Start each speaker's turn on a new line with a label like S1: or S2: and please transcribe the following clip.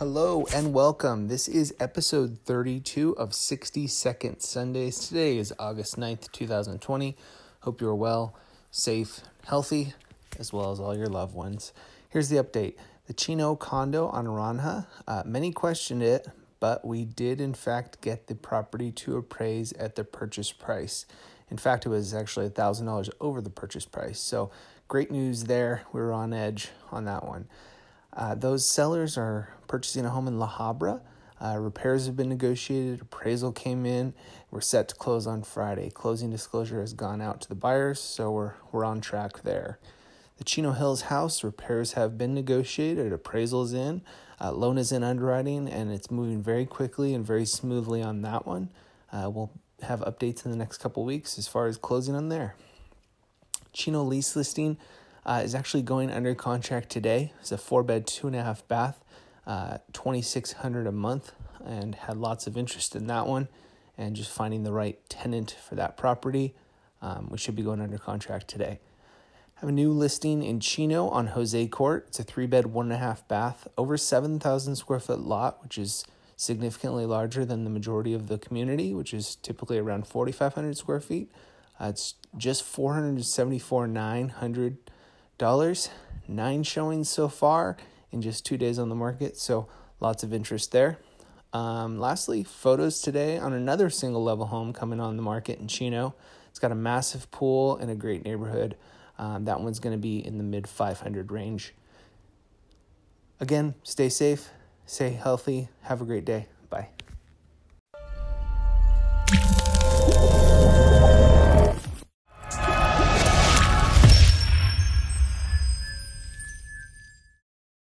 S1: Hello and welcome. This is episode 32 of 60 Second Sundays. Today is August 9th, 2020. Hope you're well, safe, healthy, as well as all your loved ones. Here's the update the Chino condo on Aranja. Uh, many questioned it, but we did in fact get the property to appraise at the purchase price. In fact, it was actually $1,000 over the purchase price. So, great news there. We were on edge on that one. Uh, those sellers are purchasing a home in La Habra. Uh, repairs have been negotiated, appraisal came in. We're set to close on Friday. Closing disclosure has gone out to the buyers, so we're, we're on track there. The Chino Hills house repairs have been negotiated, appraisal is in, uh, loan is in underwriting, and it's moving very quickly and very smoothly on that one. Uh, we'll have updates in the next couple weeks as far as closing on there. Chino lease listing uh, is actually going under contract today. It's a four bed, two and a half bath, uh, twenty six hundred a month, and had lots of interest in that one. And just finding the right tenant for that property, um, we should be going under contract today. Have a new listing in Chino on Jose Court. It's a three bed, one and a half bath, over seven thousand square foot lot, which is significantly larger than the majority of the community, which is typically around 4,500 square feet. Uh, it's just 474 900 dollars. Nine showings so far in just two days on the market, so lots of interest there. Um, lastly, photos today on another single level home coming on the market in Chino. It's got a massive pool and a great neighborhood. Um, that one's going to be in the mid 500 range. Again, stay safe, stay healthy, have a great day. Bye.